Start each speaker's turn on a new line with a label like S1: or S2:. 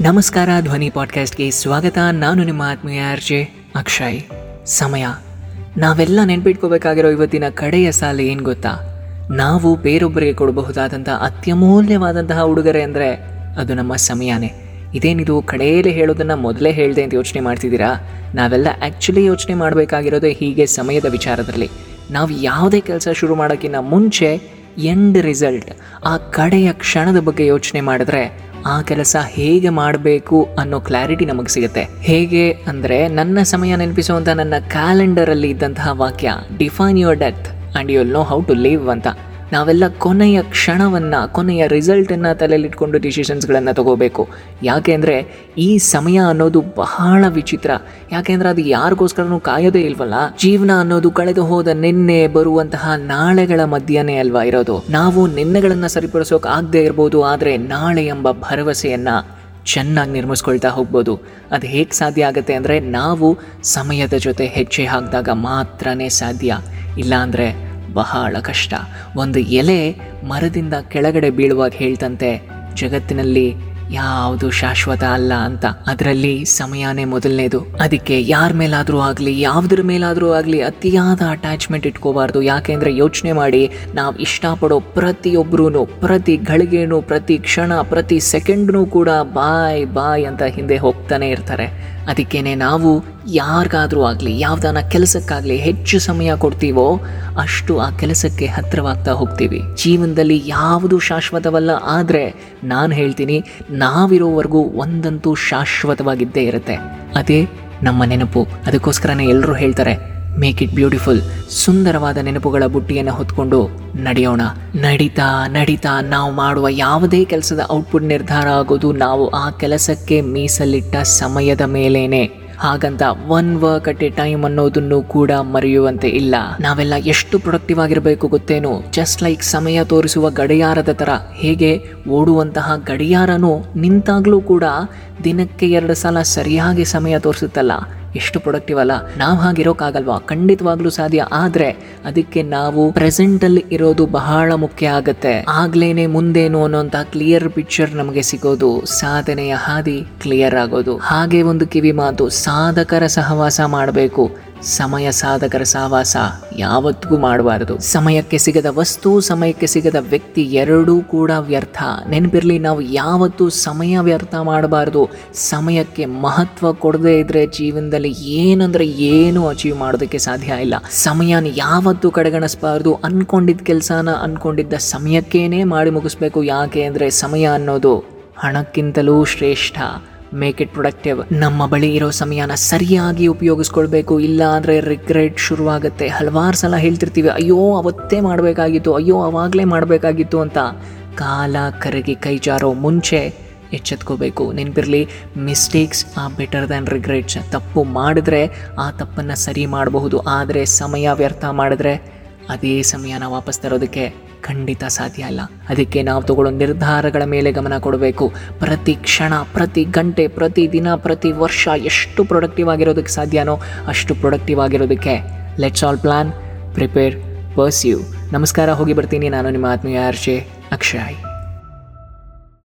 S1: ನಮಸ್ಕಾರ, ಧ್ವನಿ ಪಾಡ್ಕಾಸ್ಟ್ಗೆ ಸ್ವಾಗತ. ನಾನು ನಿಮ್ಮ ಆತ್ಮೀಯ ಅರ್ಜೆ ಅಕ್ಷಯ್. ಸಮಯ. ನಾವೆಲ್ಲ ನೆನ್ಪಿಟ್ಕೋಬೇಕಾಗಿರೋ ಇವತ್ತಿನ ಕಡೆಯ ಸಾಲ ಏನು ಗೊತ್ತಾ? ನಾವು ಬೇರೊಬ್ಬರಿಗೆ ಕೊಡಬಹುದಾದಂಥ ಅತ್ಯಮೂಲ್ಯವಾದಂತಹ ಉಡುಗೊರೆ ಅಂದರೆ ಅದು ನಮ್ಮ ಸಮಯನೇ. ಇದೇನಿದು ಕಡೆಯಲ್ಲಿ ಹೇಳೋದನ್ನು ಮೊದಲೇ ಹೇಳಿದೆ ಅಂತ ಯೋಚನೆ ಮಾಡ್ತಿದ್ದೀರಾ? ನಾವೆಲ್ಲ ಆ್ಯಕ್ಚುಲಿ ಯೋಚನೆ ಮಾಡಬೇಕಾಗಿರೋದೇ ಹೀಗೆ ಸಮಯದ ವಿಚಾರದಲ್ಲಿ. ನಾವು ಯಾವುದೇ ಕೆಲಸ ಶುರು ಮಾಡೋಕ್ಕಿಂತ ಮುಂಚೆ ಎಂಡ್ ರಿಸಲ್ಟ್, ಆ ಕಡೆಯ ಕ್ಷಣದ ಬಗ್ಗೆ ಯೋಚನೆ ಮಾಡಿದ್ರೆ ಆ ಕೆಲಸ ಹೇಗೆ ಮಾಡಬೇಕು ಅನ್ನೋ ಕ್ಲಾರಿಟಿ ನಮಗೆ ಸಿಗುತ್ತೆ. ಹೇಗೆ ಅಂದರೆ ನನ್ನ ಸಮಯ ನೆನಪಿಸುವಂಥ ನನ್ನ ಕ್ಯಾಲೆಂಡರಲ್ಲಿ ಇದ್ದಂತಹ ವಾಕ್ಯ define your death and you'll know how to live ಅಂತ. ನಾವೆಲ್ಲ ಕೊನೆಯ ಕ್ಷಣವನ್ನು, ಕೊನೆಯ ರಿಸಲ್ಟನ್ನು ತಲೆಯಲ್ಲಿಟ್ಕೊಂಡು ಡಿಸಿಷನ್ಸ್ಗಳನ್ನು ತಗೋಬೇಕು. ಯಾಕೆಂದರೆ ಈ ಸಮಯ ಅನ್ನೋದು ಬಹಳ ವಿಚಿತ್ರ. ಯಾಕೆಂದರೆ ಅದು ಯಾರಿಗೋಸ್ಕರನೂ ಕಾಯೋದೇ ಇಲ್ವಲ್ಲ? ಜೀವನ ಅನ್ನೋದು ಕಳೆದು ಹೋದ ನಿನ್ನೆ ಬರುವಂತಹ ನಾಳೆಗಳ ಮಧ್ಯನೇ ಅಲ್ವಾ ಇರೋದು? ನಾವು ನಿನ್ನೆಗಳನ್ನು ಸರಿಪಡಿಸೋಕೆ ಆಗದೆ ಇರ್ಬೋದು, ಆದರೆ ನಾಳೆ ಎಂಬ ಭರವಸೆಯನ್ನು ಚೆನ್ನಾಗಿ ನಿರ್ಮಿಸ್ಕೊಳ್ತಾ ಹೋಗ್ಬೋದು. ಅದು ಹೇಗೆ ಸಾಧ್ಯ ಆಗುತ್ತೆ ಅಂದರೆ ನಾವು ಸಮಯದ ಜೊತೆ ಹೆಜ್ಜೆ ಹಾಕಿದಾಗ ಮಾತ್ರನೇ ಸಾಧ್ಯ. ಇಲ್ಲಾಂದರೆ ಬಹಳ ಕಷ್ಟ. ಒಂದು ಎಲೆ ಮರದಿಂದ ಕೆಳಗಡೆ ಬೀಳುವಾಗ ಹೇಳ್ತಂತೆ ಜಗತ್ತಿನಲ್ಲಿ ಯಾವುದು ಶಾಶ್ವತ ಅಲ್ಲ ಅಂತ. ಅದರಲ್ಲಿ ಸಮಯನೇ ಮೊದಲನೇದು. ಅದಕ್ಕೆ ಯಾರ ಮೇಲಾದರೂ ಆಗಲಿ, ಯಾವುದ್ರ ಮೇಲಾದರೂ ಆಗಲಿ ಅತಿಯಾದ ಅಟ್ಯಾಚ್ಮೆಂಟ್ ಇಟ್ಕೋಬಾರ್ದು. ಯಾಕೆಂದರೆ ಯೋಚನೆ ಮಾಡಿ ನಾವು ಇಷ್ಟಪಡೋ ಪ್ರತಿಯೊಬ್ಬರೂ ಪ್ರತಿ ಗಳಿಗೆನೂ, ಪ್ರತಿ ಕ್ಷಣ, ಪ್ರತಿ ಸೆಕೆಂಡ್ನೂ ಕೂಡ ಬಾಯ್ ಬಾಯ್ ಅಂತ ಹಿಂದೆ ಹೋಗ್ತಾನೆ ಇರ್ತಾರೆ. ಅದಕ್ಕೇನೆ ನಾವು ಯಾರಿಗಾದರೂ ಆಗಲಿ, ಯಾವುದಾನ ಕೆಲಸಕ್ಕಾಗಲಿ ಹೆಚ್ಚು ಸಮಯ ಕೊಡ್ತೀವೋ ಅಷ್ಟು ಆ ಕೆಲಸಕ್ಕೆ ಹತ್ತಿರವಾಗ್ತಾ ಹೋಗ್ತೀವಿ. ಜೀವನದಲ್ಲಿ ಯಾವುದು ಶಾಶ್ವತವಲ್ಲ ಆದರೆ ನಾನು ಹೇಳ್ತೀನಿ ನಾವಿರೋವರೆಗೂ ಒಂದಂತೂ ಶಾಶ್ವತವಾಗಿದ್ದೇ ಇರುತ್ತೆ. ಅದೇ ನಮ್ಮ ನೆನಪು. ಅದಕ್ಕೋಸ್ಕರನೇ ಎಲ್ಲರೂ ಹೇಳ್ತಾರೆ ಮೇಕ್ ಇಟ್ ಬ್ಯೂಟಿಫುಲ್ ಸುಂದರವಾದ ನೆನಪುಗಳ ಬುಟ್ಟಿಯನ್ನು ಹೊತ್ಕೊಂಡು ನಡೆಯೋಣ. ನಡೀತಾ ನಡೀತಾ, ನಾವು ಮಾಡುವ ಯಾವುದೇ ಕೆಲಸದ ಔಟ್ಪುಟ್ ನಿರ್ಧಾರ ಆಗೋದು ನಾವು ಆ ಕೆಲಸಕ್ಕೆ ಮೀಸಲಿಟ್ಟ ಸಮಯದ ಮೇಲೇನೆ. ಹಾಗಂತ one work at a time ಅನ್ನೋದನ್ನು ಕೂಡ ಮರೆಯುವಂತೆ ಇಲ್ಲ. ನಾವೆಲ್ಲ ಎಷ್ಟು ಪ್ರೊಡಕ್ಟಿವ್ ಆಗಿರಬೇಕು ಗೊತ್ತೇನು? ಜಸ್ಟ್ ಲೈಕ್ ಸಮಯ ತೋರಿಸುವ ಗಡಿಯಾರದ ತರ. ಹೇಗೆ? ಓಡುವಂತಹ ಗಡಿಯಾರನು ನಿಂತಾಗಲೂ ಕೂಡ ದಿನಕ್ಕೆ ಎರಡು ಸಲ ಸರಿಯಾಗಿ ಸಮಯ ತೋರಿಸುತ್ತಲ್ಲ. ಎಷ್ಟು ಪ್ರೊಡಕ್ಟಿವ್ ಅಲ್ಲ. ನಾವು ಹಾಗಿರೋಕ್ಕಾಗಲ್ವಾ ಖಂಡಿತವಾಗ್ಲೂ ಸಾಧ್ಯ. ಆದರೆ ಅದಕ್ಕೆ ನಾವು ಪ್ರೆಸೆಂಟಲ್ಲಿ ಇರೋದು ಬಹಳ ಮುಖ್ಯ ಆಗುತ್ತೆ. ಆಗ್ಲೇನೆ ಮುಂದೇನು ಅನ್ನೋಂಥ ಕ್ಲಿಯರ್ ಪಿಕ್ಚರ್ ನಮಗೆ ಸಿಗೋದು, ಸಾಧನೆಯ ಹಾದಿ ಕ್ಲಿಯರ್ ಆಗೋದು. ಹಾಗೆ ಒಂದು ಕಿವಿ ಮಾತು, ಸಾಧಕರ ಸಹವಾಸ ಮಾಡಬೇಕು. ಸಮಯ ಸಾಧಕರ ಸಹವಾಸ ಯಾವತ್ತಿಗೂ ಮಾಡಬಾರದು. ಸಮಯಕ್ಕೆ ಸಿಗದ ವಸ್ತು, ಸಮಯಕ್ಕೆ ಸಿಗದ ವ್ಯಕ್ತಿ ಎರಡೂ ಕೂಡ ವ್ಯರ್ಥ. ನೆನಪಿರಲಿ, ನಾವು ಯಾವತ್ತೂ ಸಮಯ ವ್ಯರ್ಥ ಮಾಡಬಾರ್ದು. ಸಮಯಕ್ಕೆ ಮಹತ್ವ ಕೊಡದೇ ಇದ್ರೆ ಜೀವನದಲ್ಲಿ ಏನಂದ್ರೆ ಏನು ಅಚೀವ್ ಮಾಡೋದಕ್ಕೆ ಸಾಧ್ಯ ಇಲ್ಲ. ಸಮಯನ ಯಾವತ್ತೂ ಕಡೆಗಣಿಸಬಾರದು. ಅನ್ಕೊಂಡಿದ್ದ ಕೆಲಸನ ಅನ್ಕೊಂಡಿದ್ದ ಸಮಯಕ್ಕೇನೆ ಮಾಡಿ ಮುಗಿಸ್ಬೇಕು. ಯಾಕೆ ಅಂದರೆ ಸಮಯ ಅನ್ನೋದು ಹಣಕ್ಕಿಂತಲೂ ಶ್ರೇಷ್ಠ. ಮೇಕ್ ಇಟ್ ಪ್ರೊಡಕ್ಟಿವ್ ನಮ್ಮ ಬಳಿ ಇರೋ ಸಮಯನ ಸರಿಯಾಗಿ ಉಪಯೋಗಿಸ್ಕೊಳ್ಬೇಕು. ಇಲ್ಲ ಅಂದರೆ ರಿಗ್ರೆಟ್ ಶುರುವಾಗುತ್ತೆ. ಹಲವಾರು ಸಲ ಹೇಳ್ತಿರ್ತೀವಿ, ಅಯ್ಯೋ, ಅವತ್ತೇ ಮಾಡಬೇಕಾಗಿತ್ತು. ಅಯ್ಯೋ, ಅವಾಗಲೇ ಮಾಡಬೇಕಾಗಿತ್ತು ಅಂತ ಕಾಲ ಕರಗಿ ಕೈ ಜಾರೋ ಮುಂಚೆ ಎಚ್ಚೆತ್ಕೋಬೇಕು. ನೆನಪಿರಲಿ ಮಿಸ್ಟೇಕ್ಸ್ ಆ ಬೆಟರ್ ದ್ಯಾನ್ ರಿಗ್ರೆಟ್ಸ್ ತಪ್ಪು ಮಾಡಿದ್ರೆ ಆ ತಪ್ಪನ್ನು ಸರಿ ಮಾಡಬಹುದು. ಆದರೆ ಸಮಯ ವ್ಯರ್ಥ ಮಾಡಿದ್ರೆ ಅದೇ ಸಮಯನ ವಾಪಸ್ ತರೋದಕ್ಕೆ ಖಂಡಿತ ಸಾಧ್ಯ ಅಲ್ಲ. ಅದಕ್ಕೆ ನಾವು ತಗೊಳ್ಳೋ ನಿರ್ಧಾರಗಳ ಮೇಲೆ ಗಮನ ಕೊಡಬೇಕು. ಪ್ರತಿ ಕ್ಷಣ, ಪ್ರತಿ ಗಂಟೆ, ಪ್ರತಿ ದಿನ, ಪ್ರತಿ ವರ್ಷ ಎಷ್ಟು ಪ್ರೊಡಕ್ಟಿವ್ ಆಗಿರೋದಕ್ಕೆ ಸಾಧ್ಯನೋ ಅಷ್ಟು productive ಆಗಿರೋದಕ್ಕೆ. Let's all plan prepare pursue ನಮಸ್ಕಾರ, ಹೋಗಿ ಬರ್ತೀನಿ. ನಾನು ನಿಮ್ಮ ಆತ್ಮೀಯ ಅರ್ಷೆ ಅಕ್ಷಯ್.